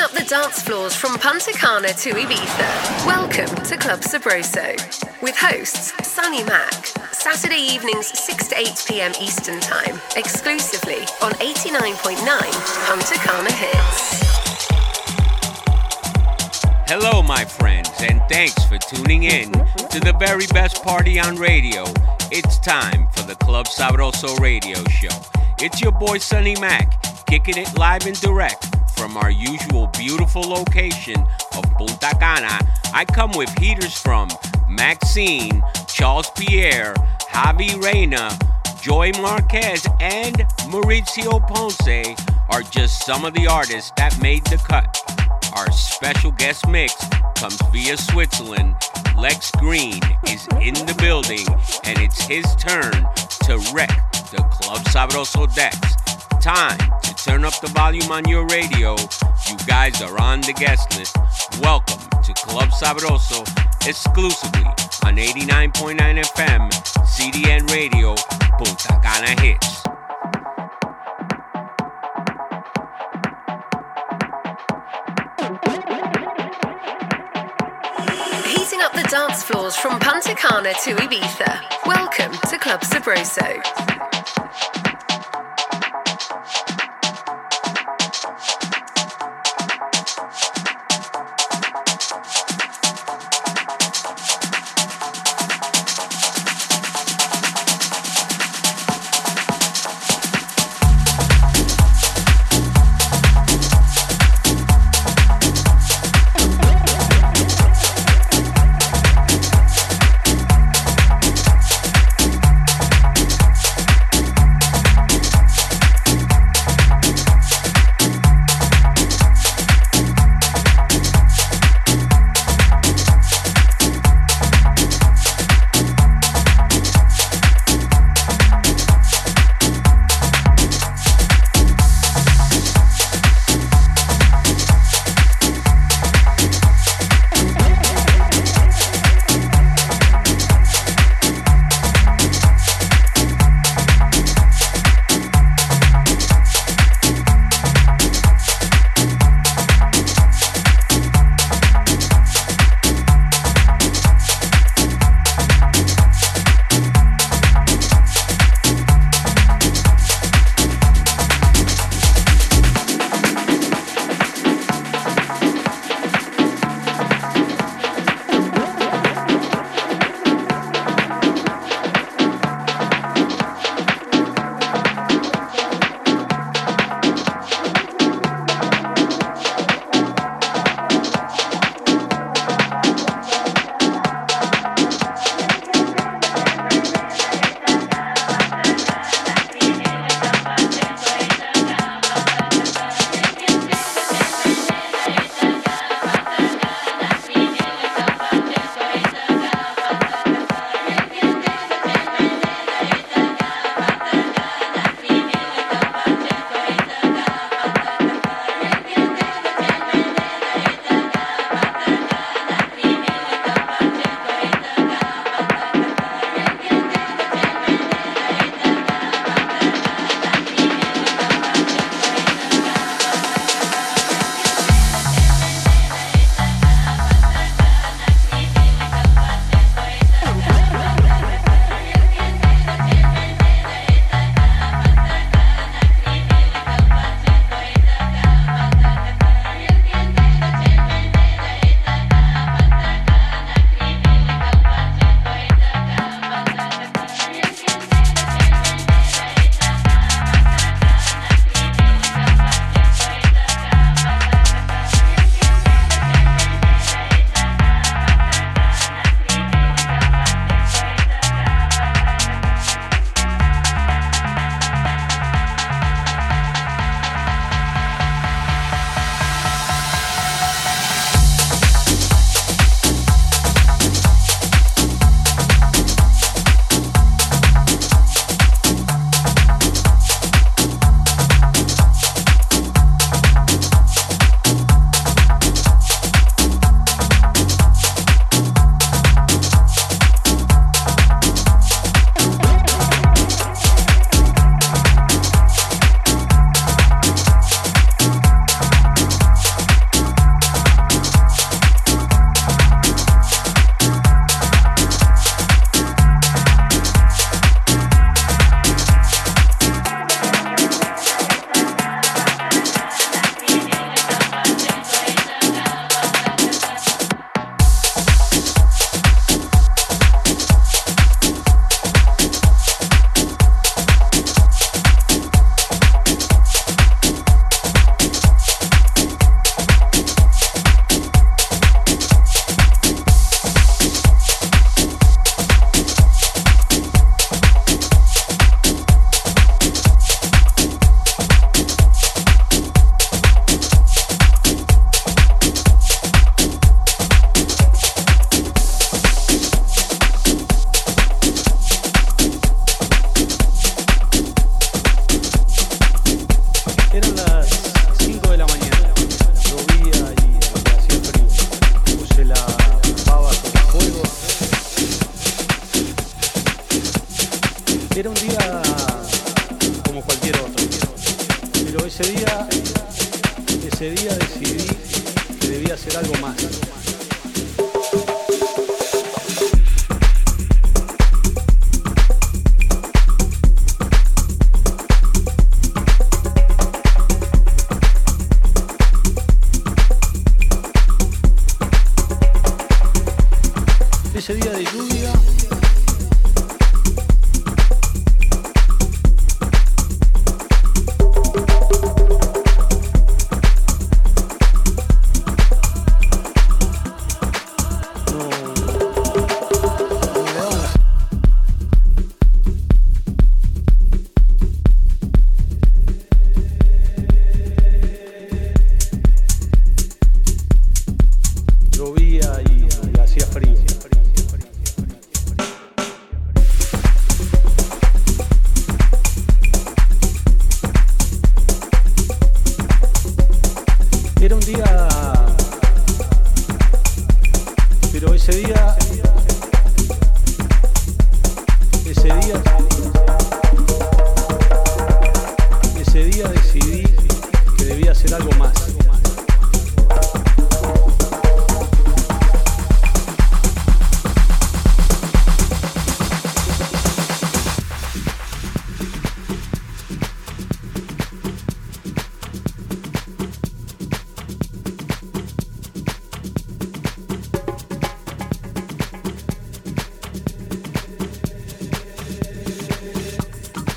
Up the dance floors from Punta Cana to Ibiza. Welcome to Club Sabroso. With hosts Sunny Mac. Saturday evenings 6 to 8 pm Eastern Time. Exclusively on 89.9 Punta Cana Hits. Hello, my friends, and thanks for tuning in to the very best party on radio. It's time for the Club Sabroso radio show. It's your boy Sunny Mac, kicking it live and direct from our usual beautiful location of Punta Cana, I come with heaters from Maxine, Charles Pierre, Javi Reina, Joy Marquez, and Mauricio Ponce are just some of the artists that made the cut. Our special guest mix comes via Switzerland. Lex Green is in the building, and it's his turn to wreck the Club Sabroso decks. Time to turn up the volume on your radio. You guys are on the guest list. Welcome to Club Sabroso exclusively on 89.9 FM, CDN Radio, Punta Cana Hits. Heating up the dance floors from Punta Cana to Ibiza. Welcome to Club Sabroso.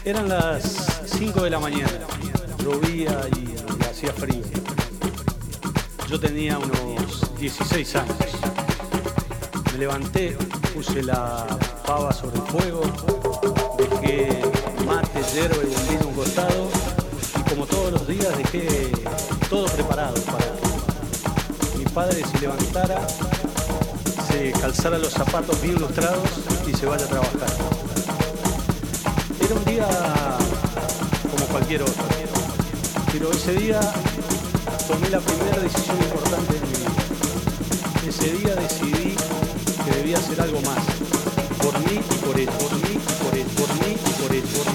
Eran las 5 de la mañana, llovía y hacía frío. Yo tenía unos 16 años. Me levanté, puse la pava sobre el fuego, dejé mate, hierba y bombín a un costado y como todos los días dejé todo preparado para que mi padre se levantara, se calzara los zapatos bien lustrados y se vaya a trabajar. Era un día como cualquier otro, pero ese día tomé la primera decisión importante de mi vida. Ese día decidí que debía hacer algo más, por mí y por él, por mí y por él, por mí y por él,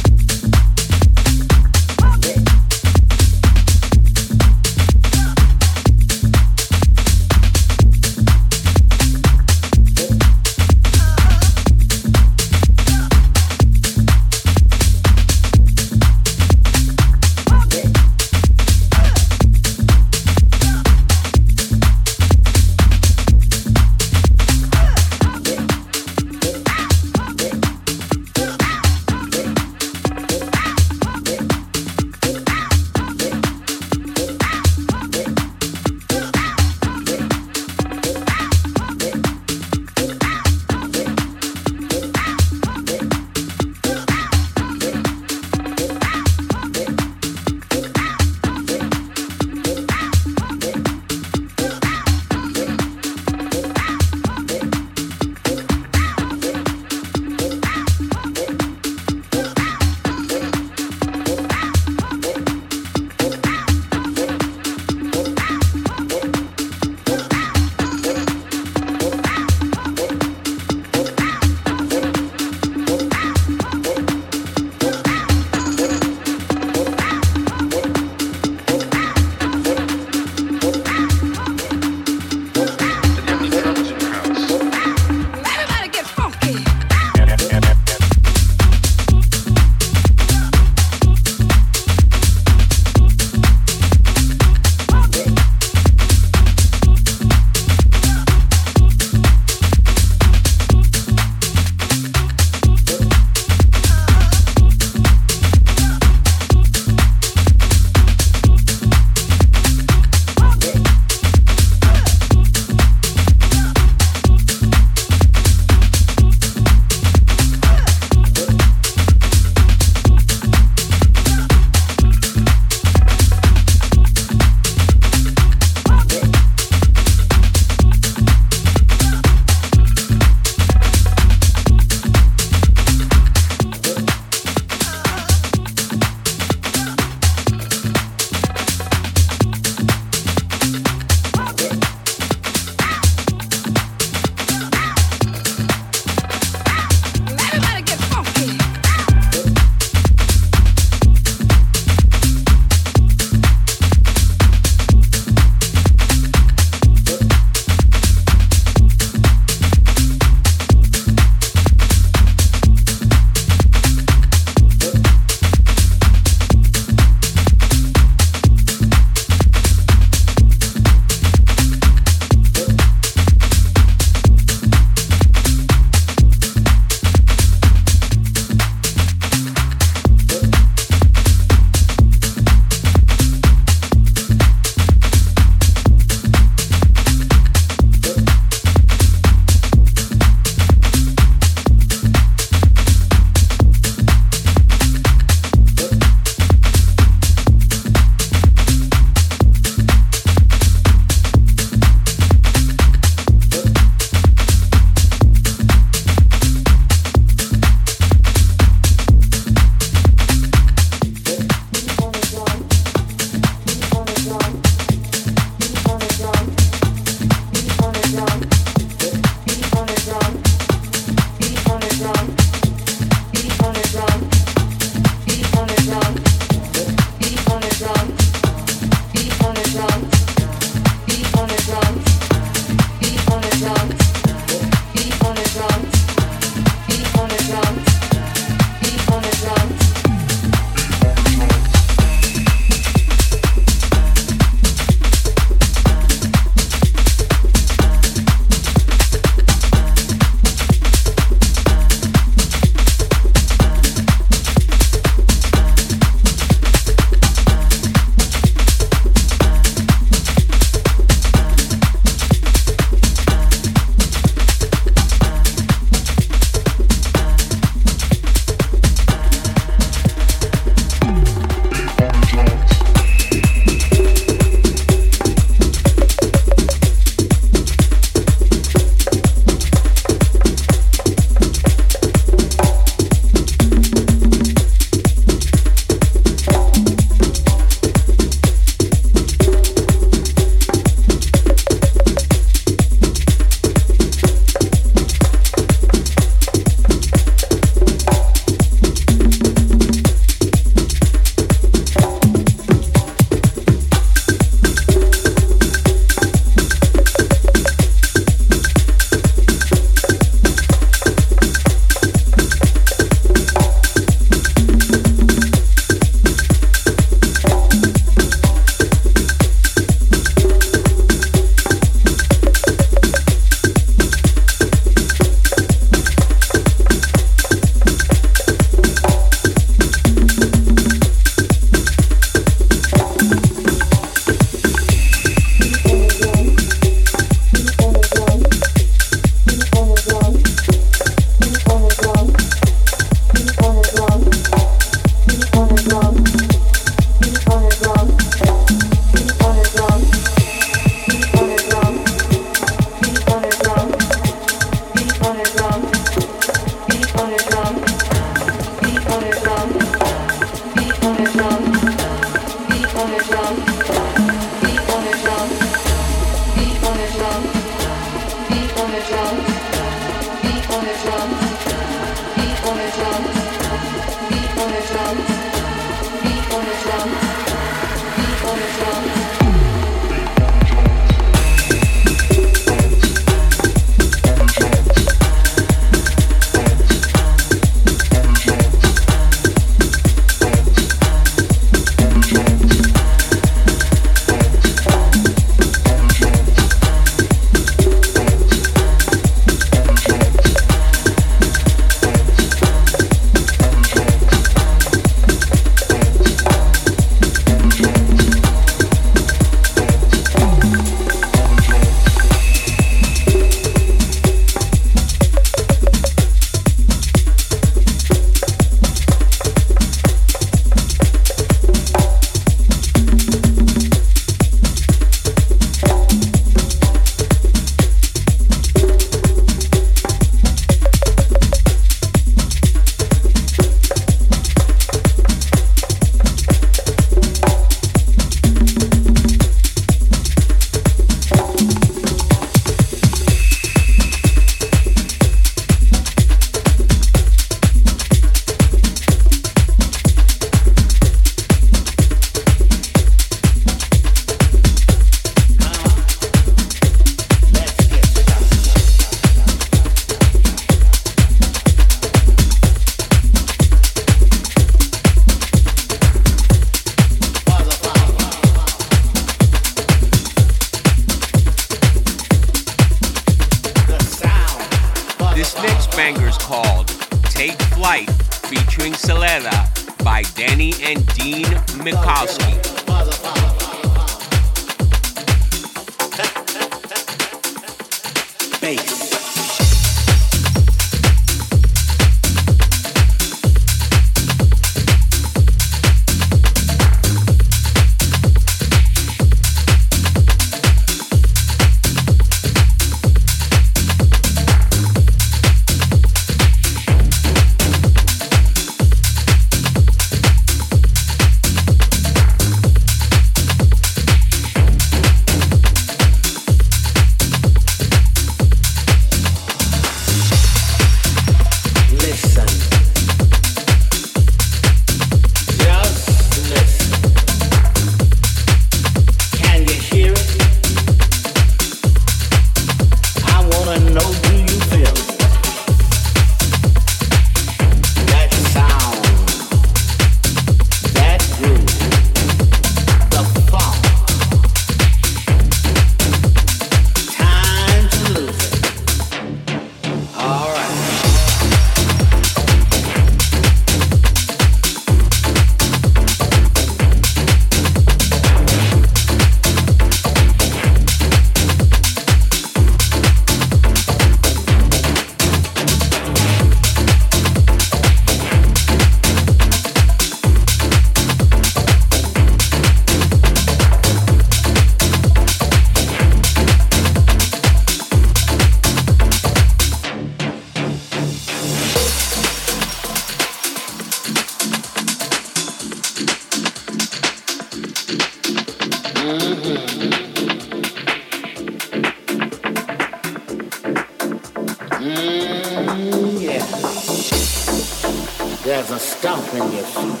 There's a stomp in your feet,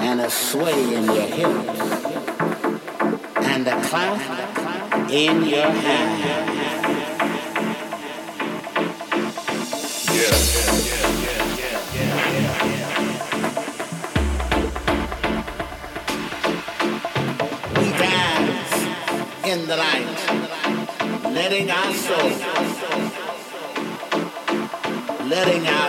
and a sway in your hips, and a clap in your hand. We dance in the light, letting our soul, letting our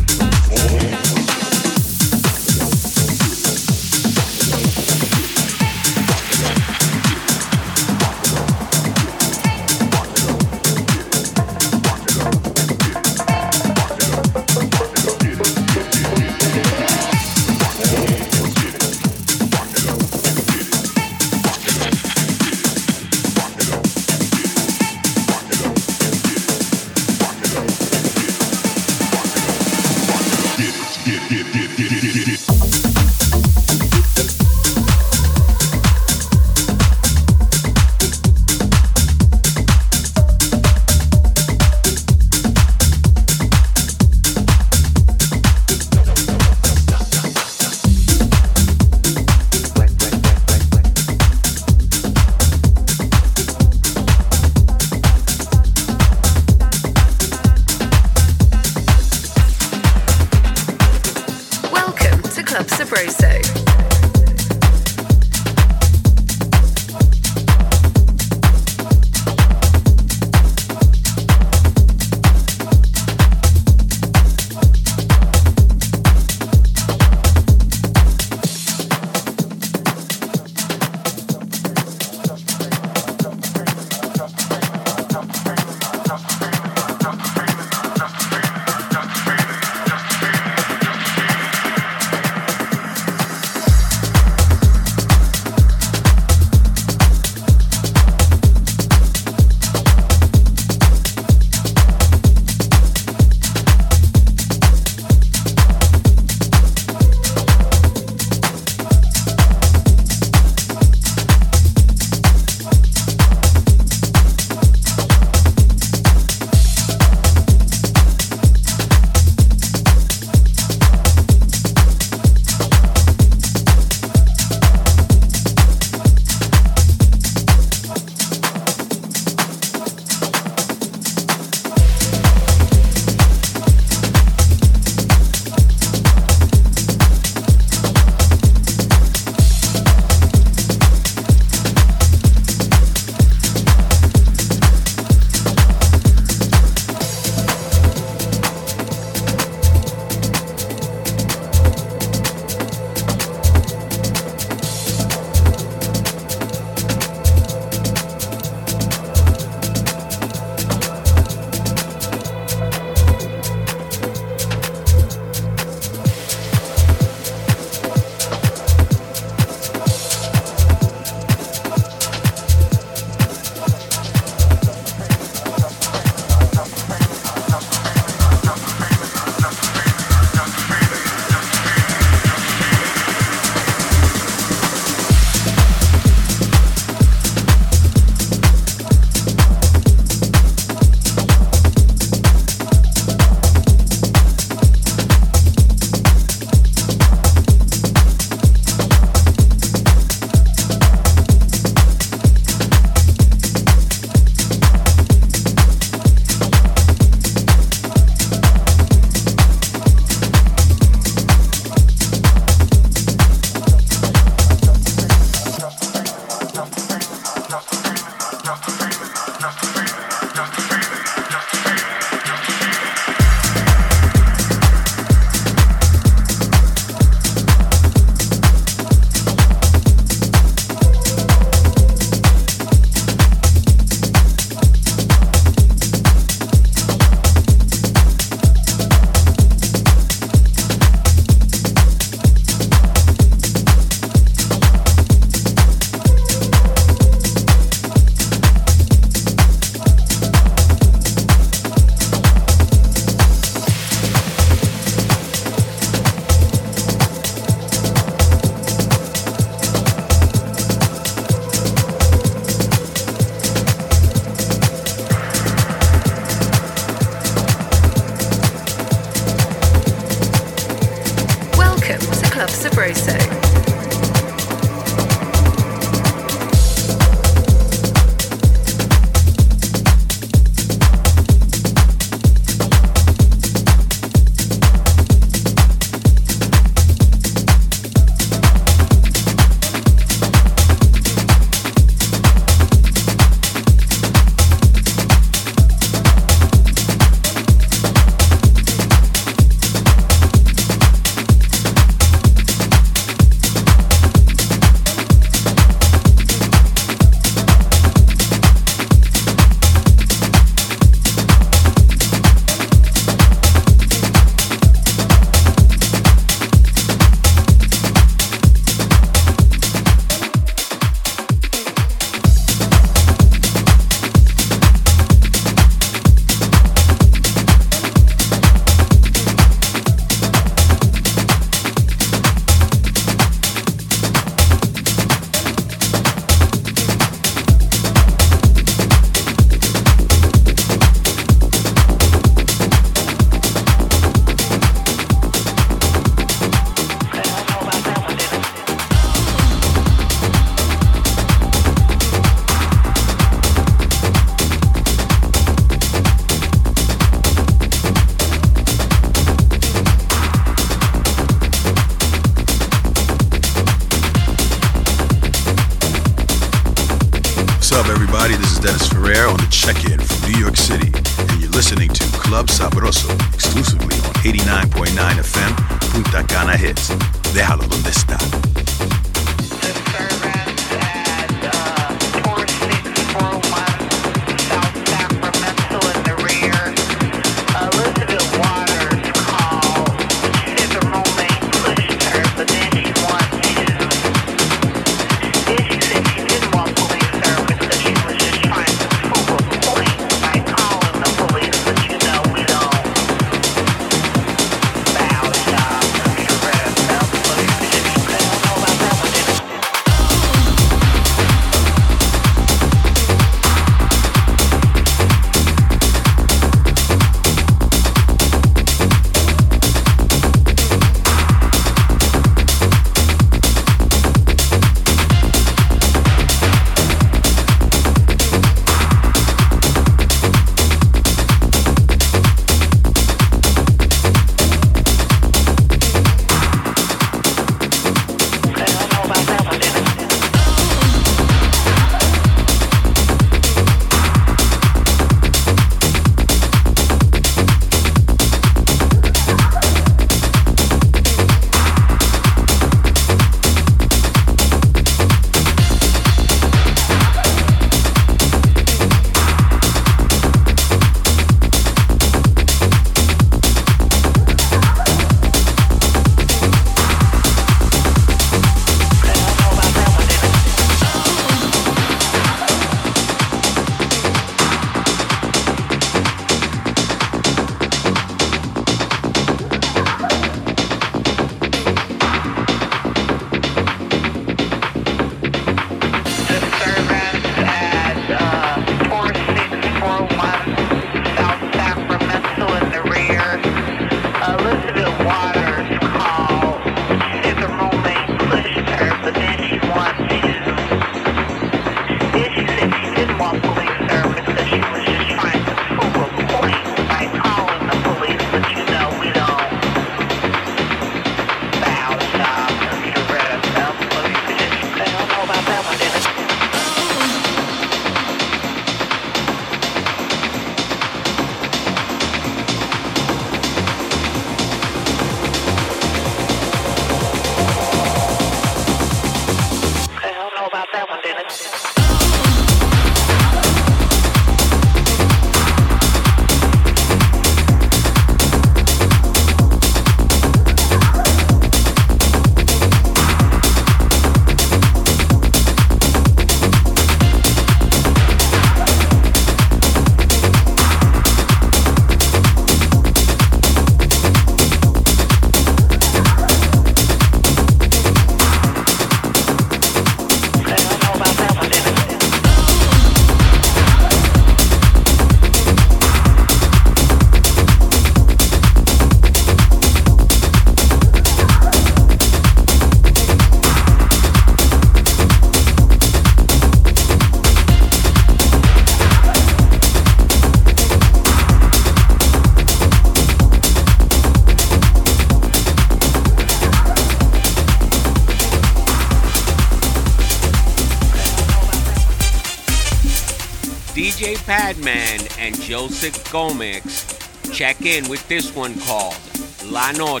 Padman and Joseph Gomez check in with this one called La Noche.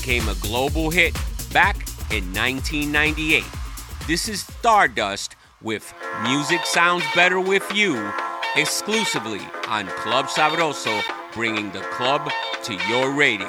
Became a global hit back in 1998. This is Stardust with Music Sounds Better With You, exclusively on Club Sabroso, bringing the club to your radio.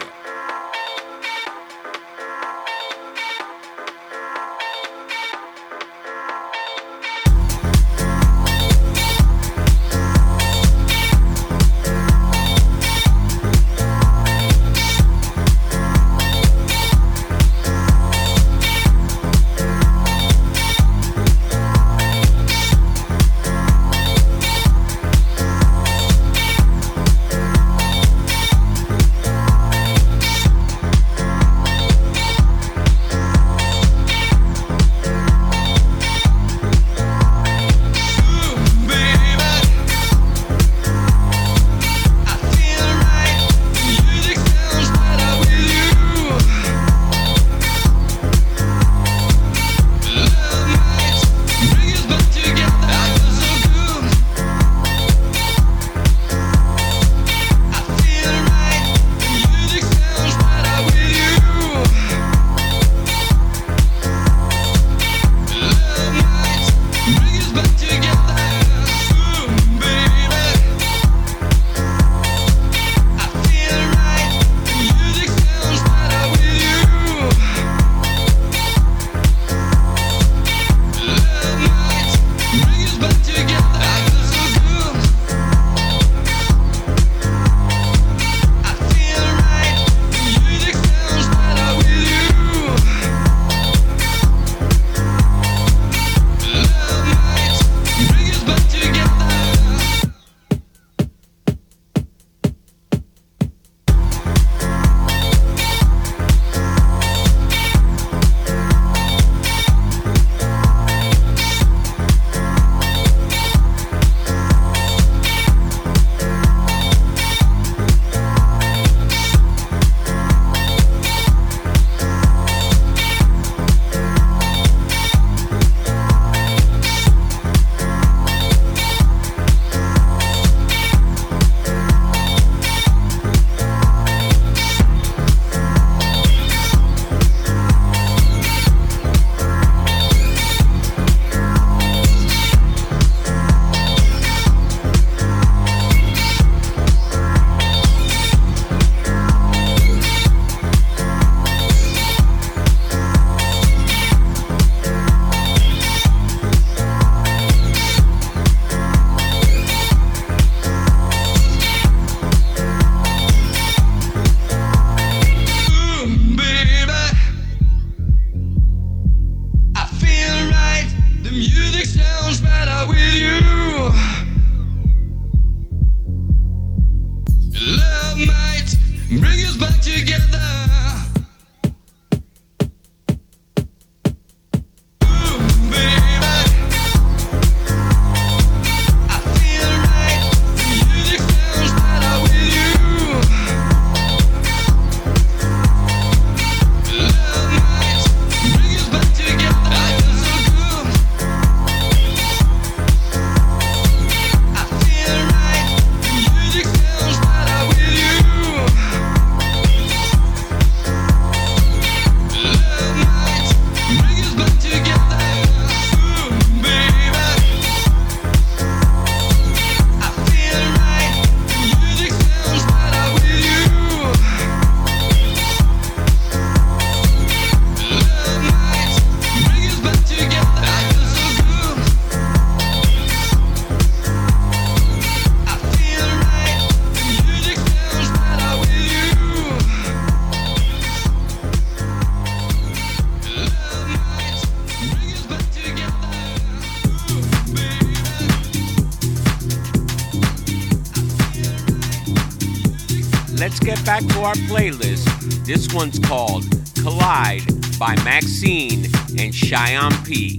Back to our playlist. This one's called Collide by Maxine and Cheyenne P.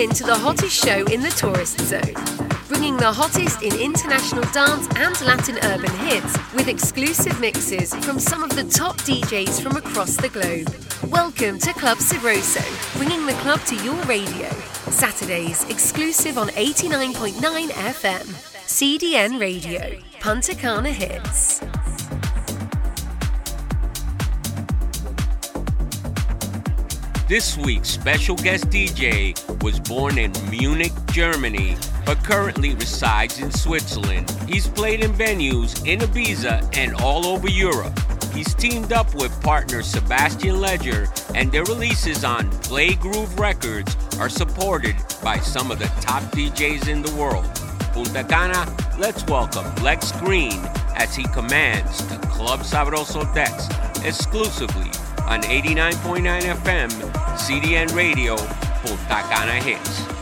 in to the hottest show in the tourist zone, bringing the hottest in international dance and Latin urban hits with exclusive mixes from some of the top DJs from across the globe. Welcome to Club Sabroso, bringing the club to your radio. Saturdays exclusive on 89.9 FM. CDN Radio. Punta Cana Hits. This week's special guest DJ was born in Munich, Germany, but currently resides in Switzerland. He's played in venues in Ibiza and all over Europe. He's teamed up with partner Sebastian Ledger, and their releases on Play Groove Records are supported by some of the top DJs in the world. Punta Cana, let's welcome Lex Green as he commands the Club Sabroso decks exclusively on 89.9 FM, CDN Radio, Punta Cana Hits.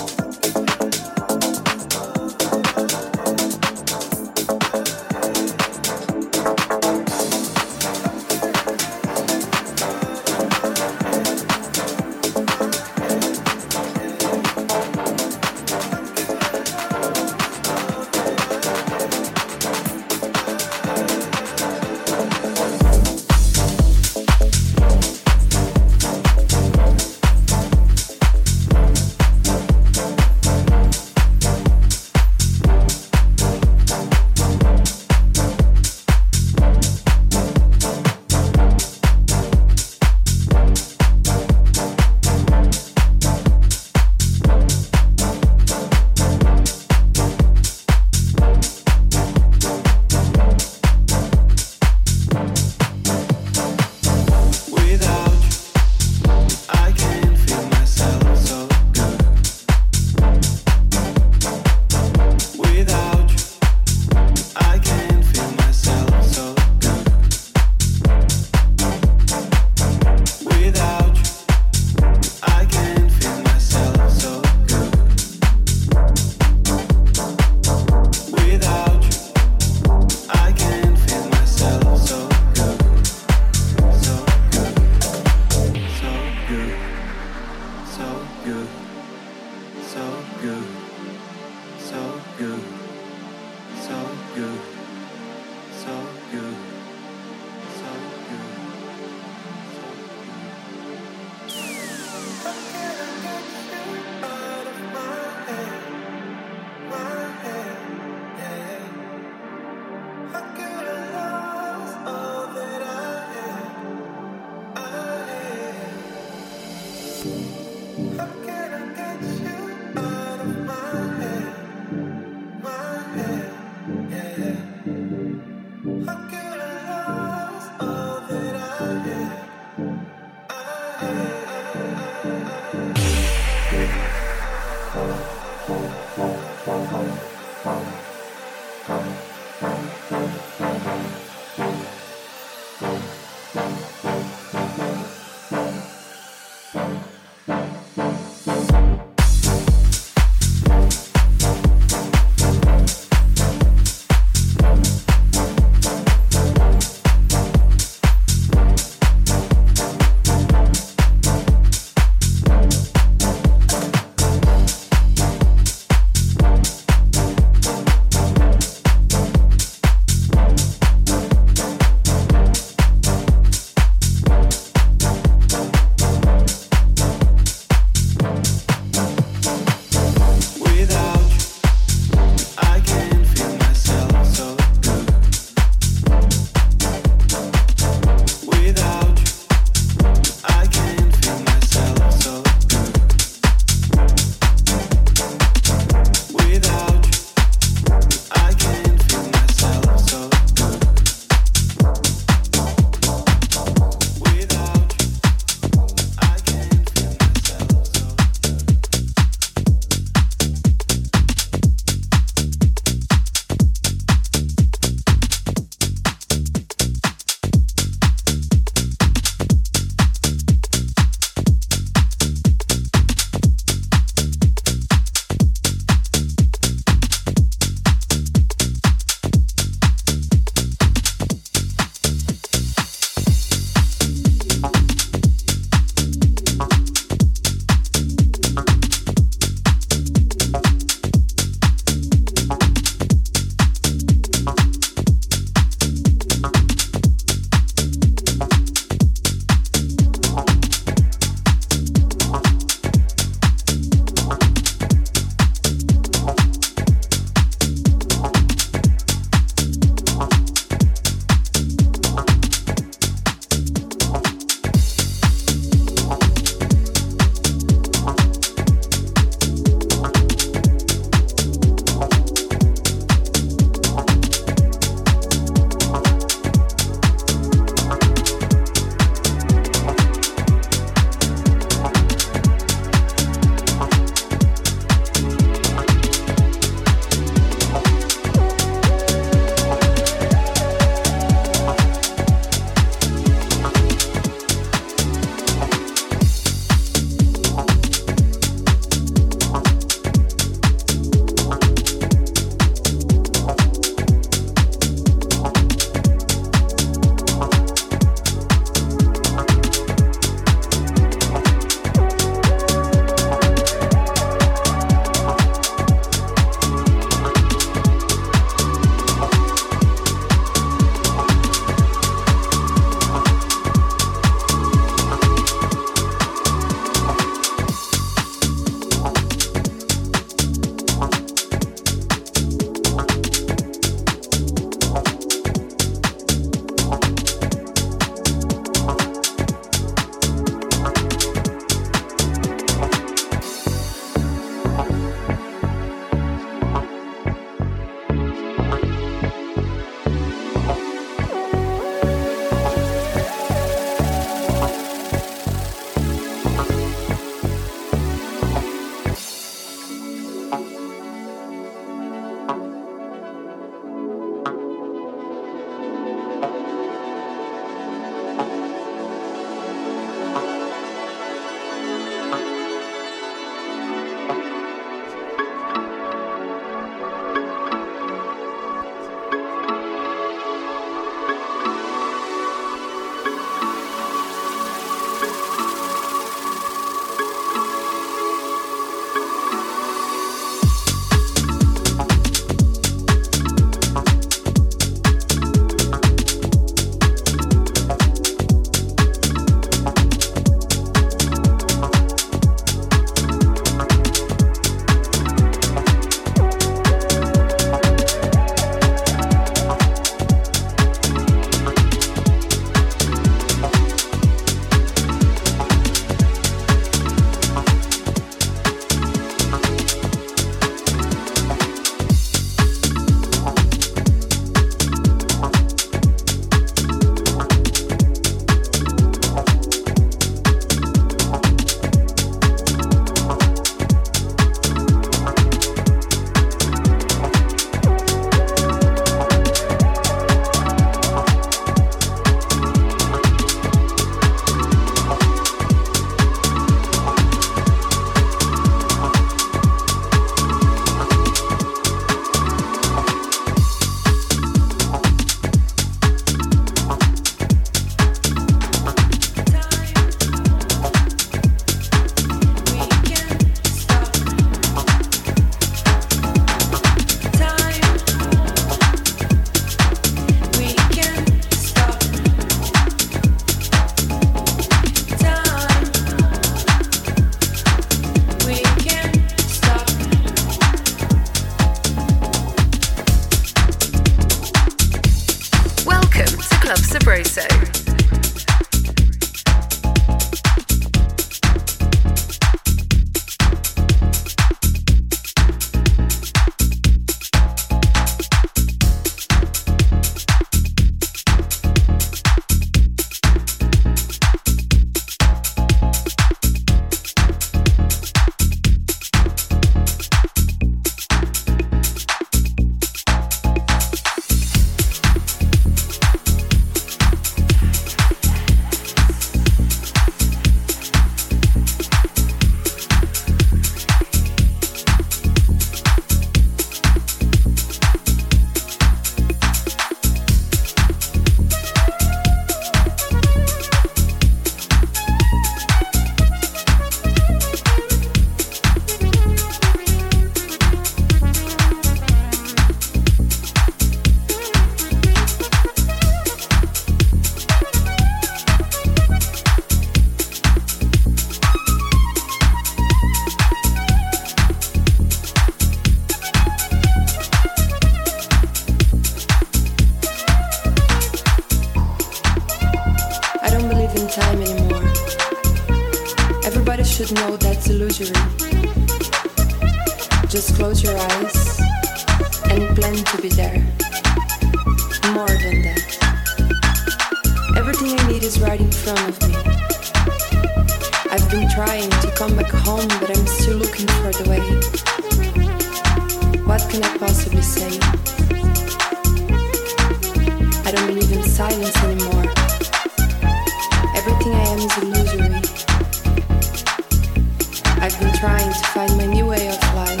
Trying to find my new way of life.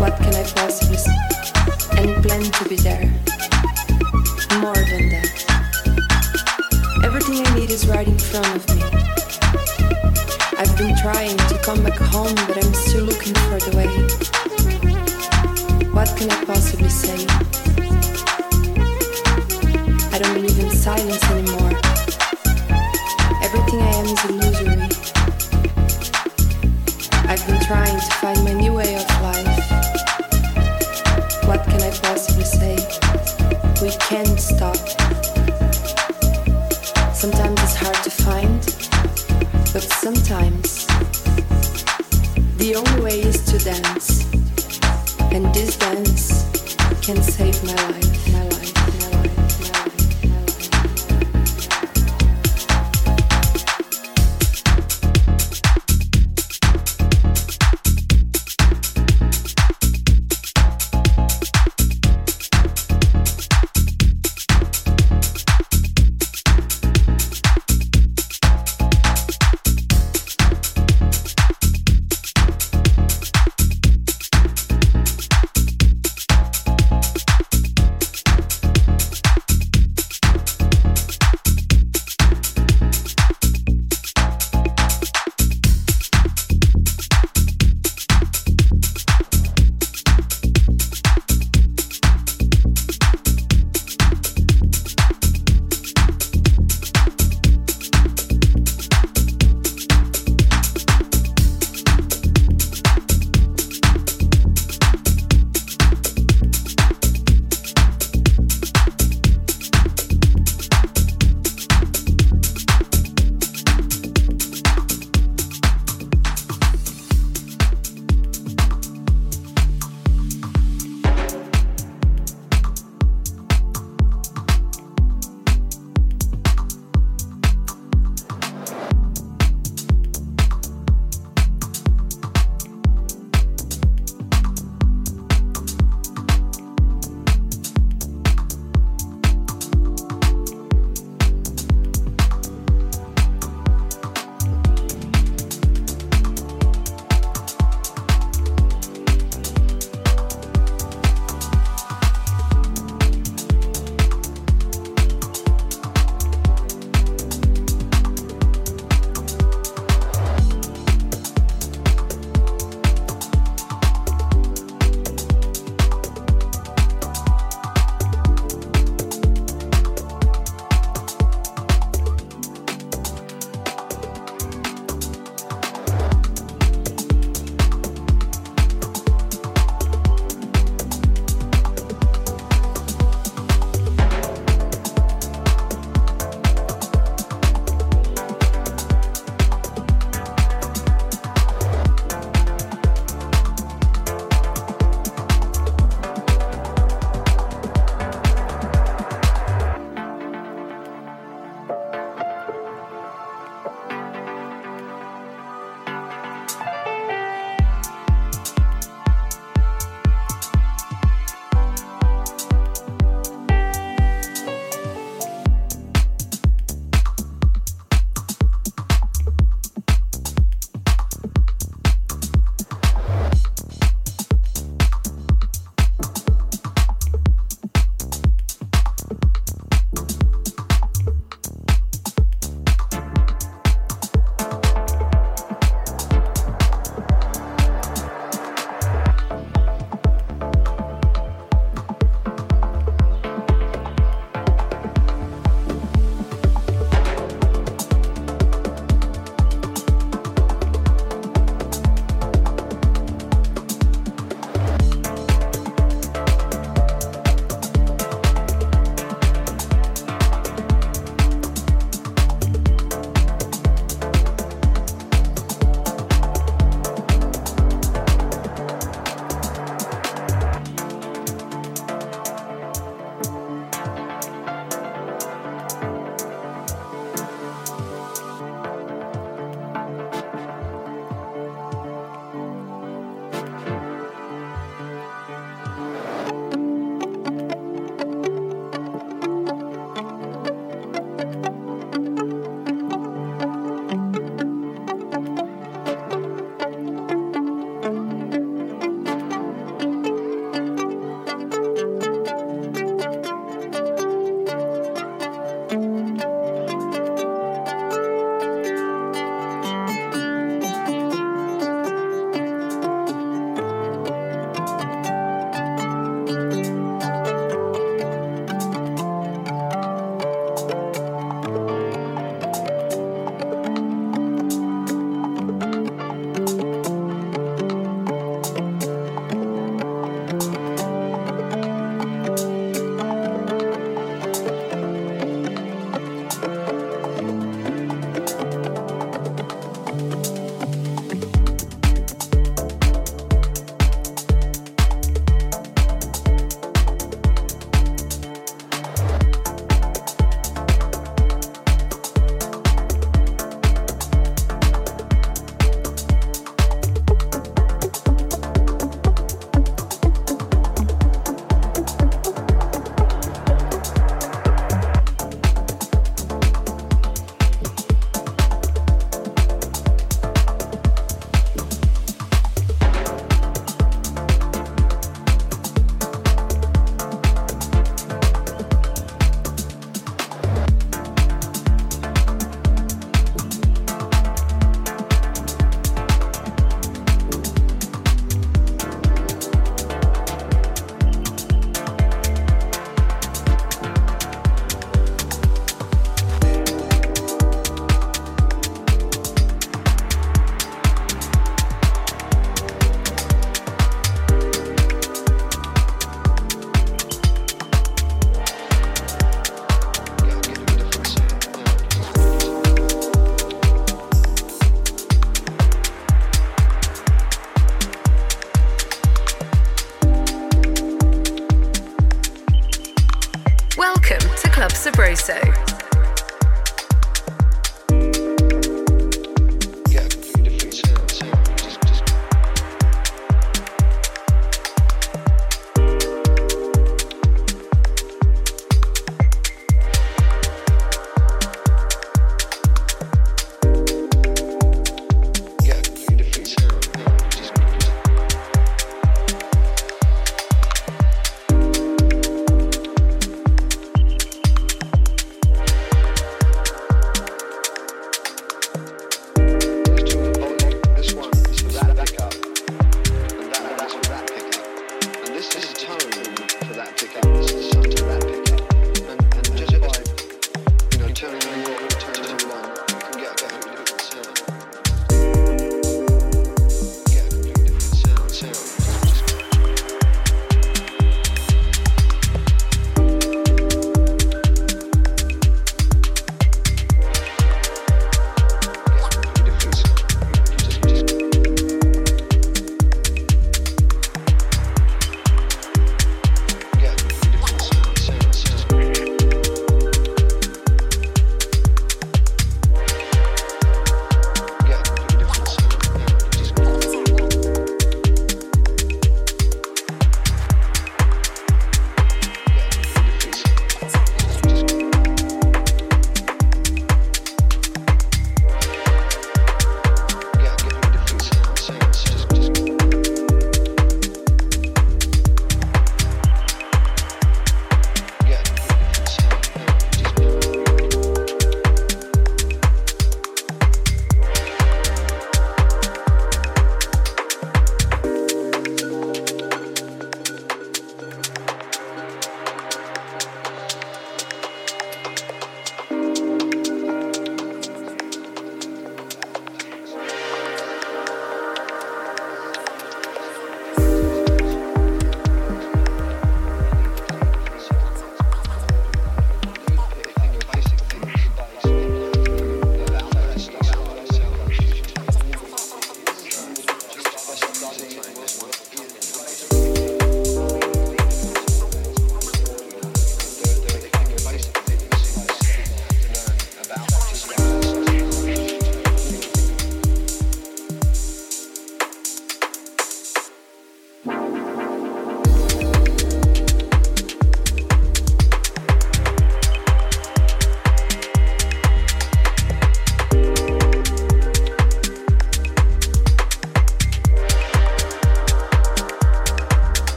What can I possibly say? And plan to be there. More than that. Everything I need is right in front of me. I've been trying to come back home, but I'm still looking for the way. What can I possibly say? I don't believe in silence anymore. Everything I am is illusory.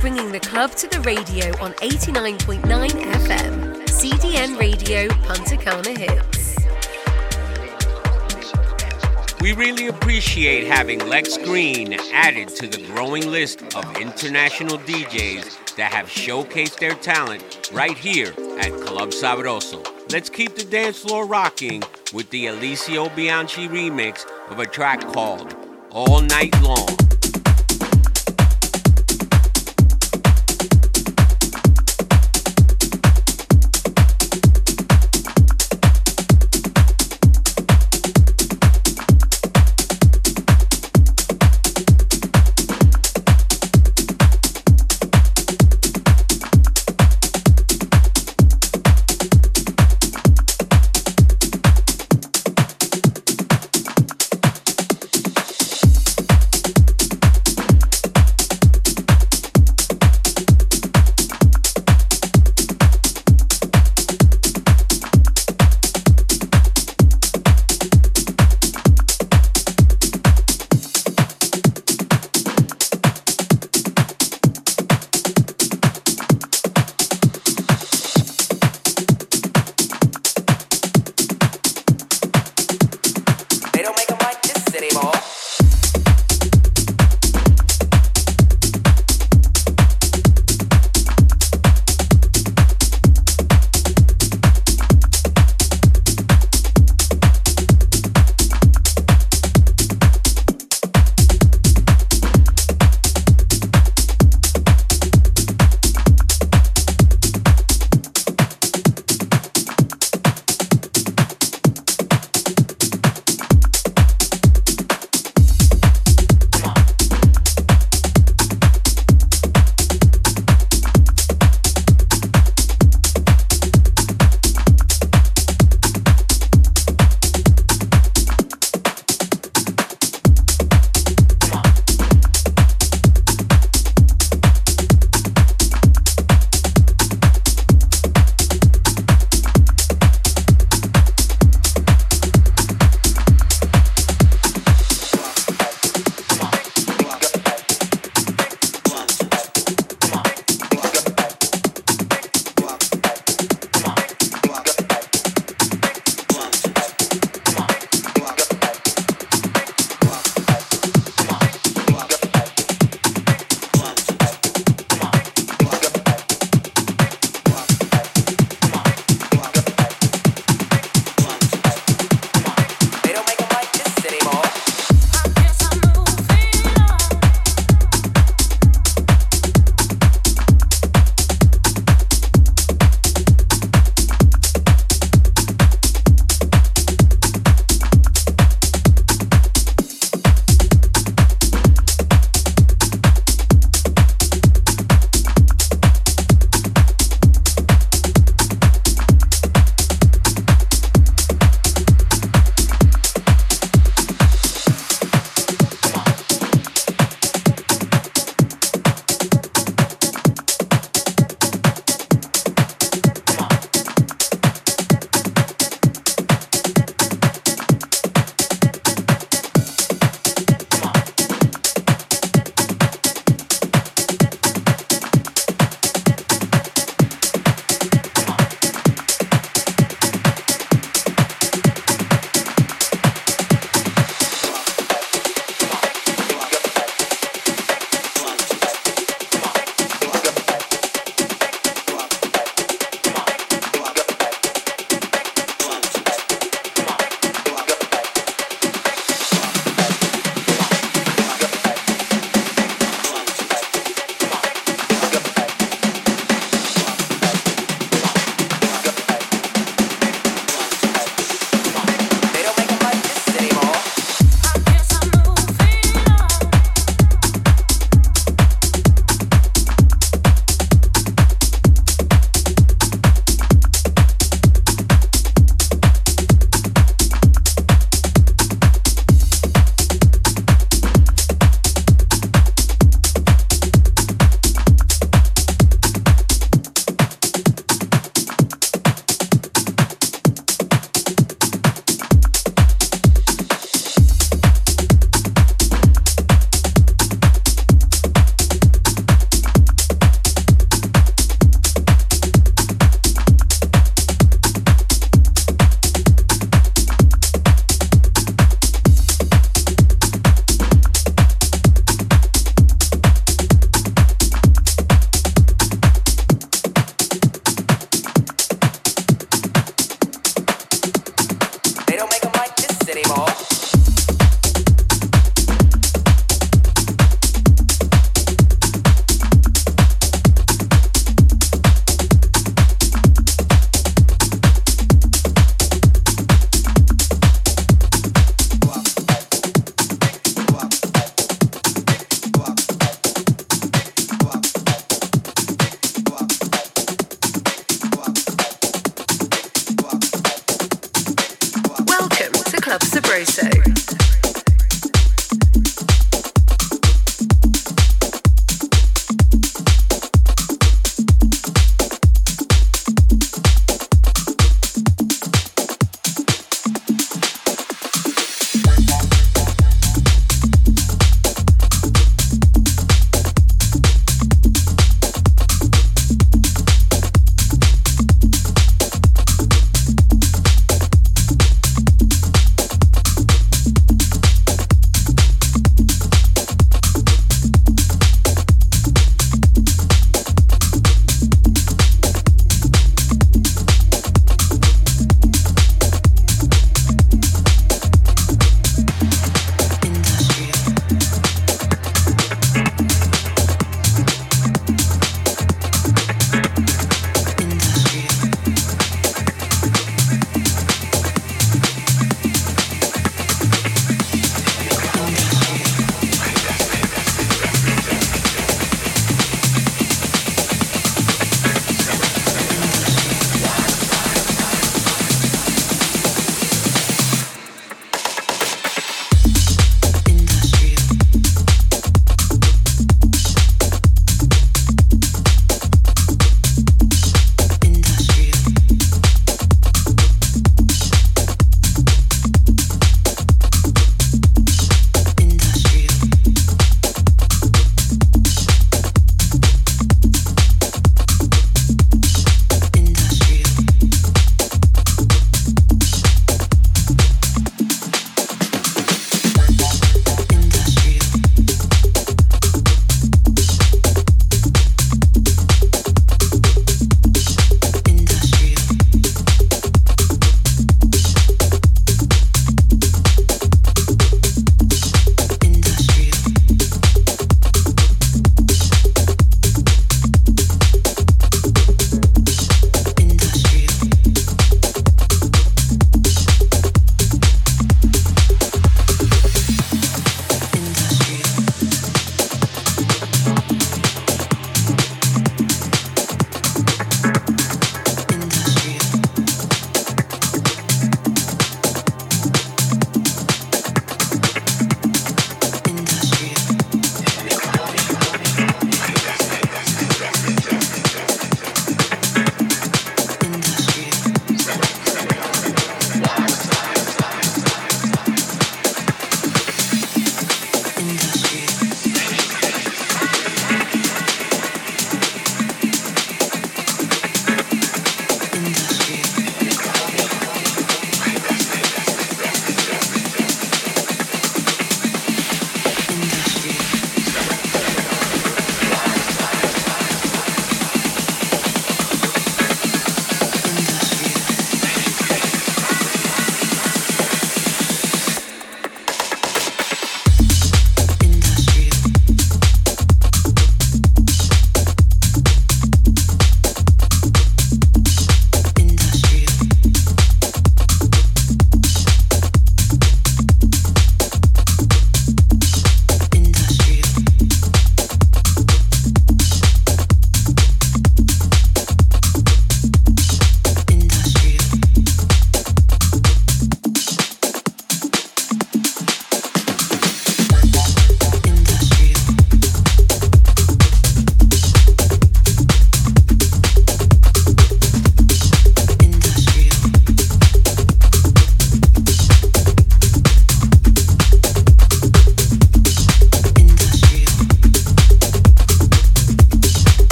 Bringing the club to the radio on 89.9 FM. CDN Radio Punta Cana Hits. We really appreciate having Lex Green added to the growing list of international DJs that have showcased their talent right here at Club Sabroso. Let's keep the dance floor rocking with the Alessio Bianchi remix of a track called All Night Long.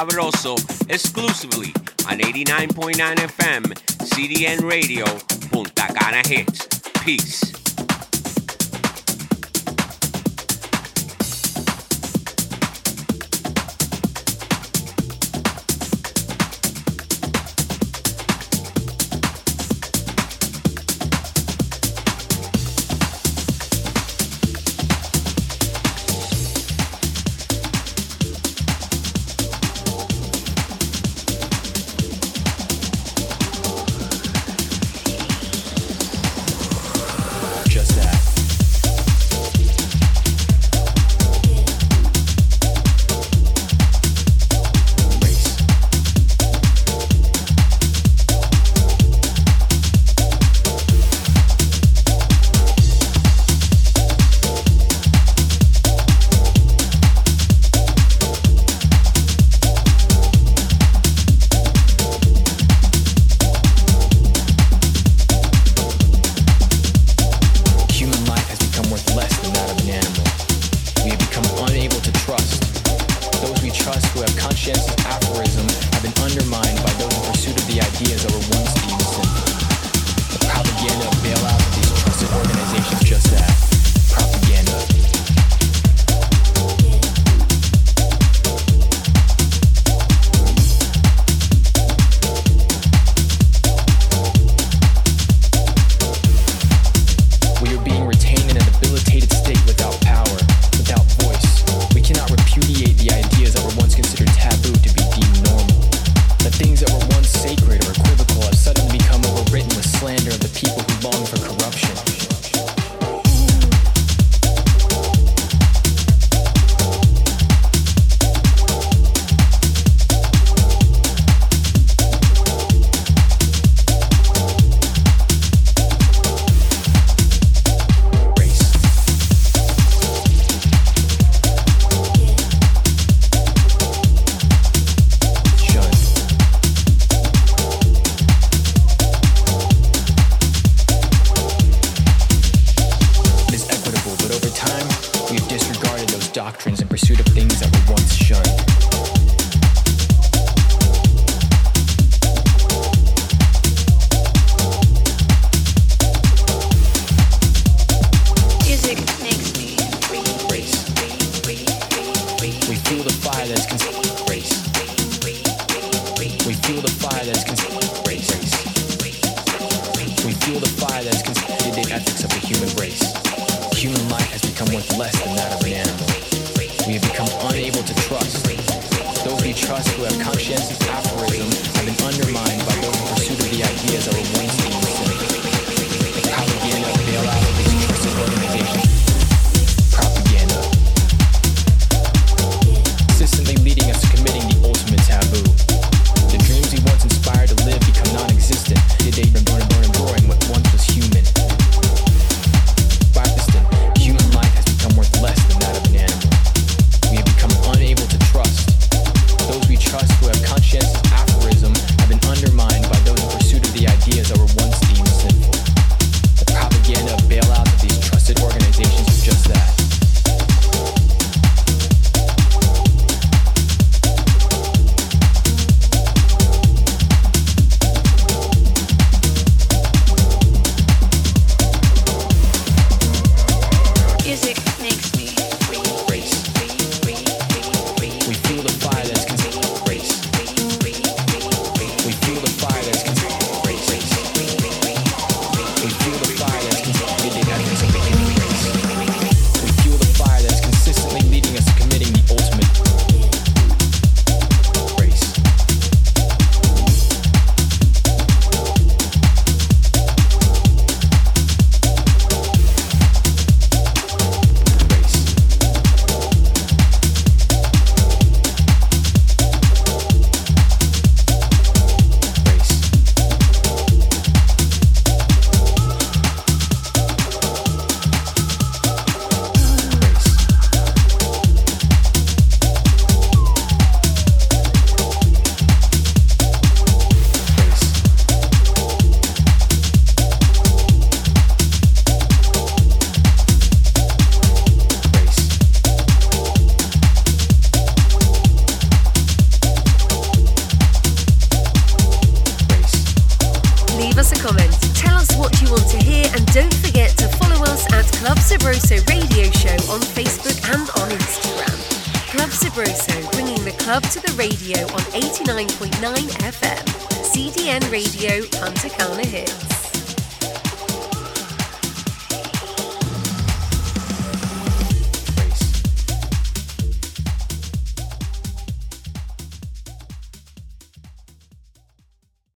Sabroso exclusively on 89.9 FM, CDN Radio,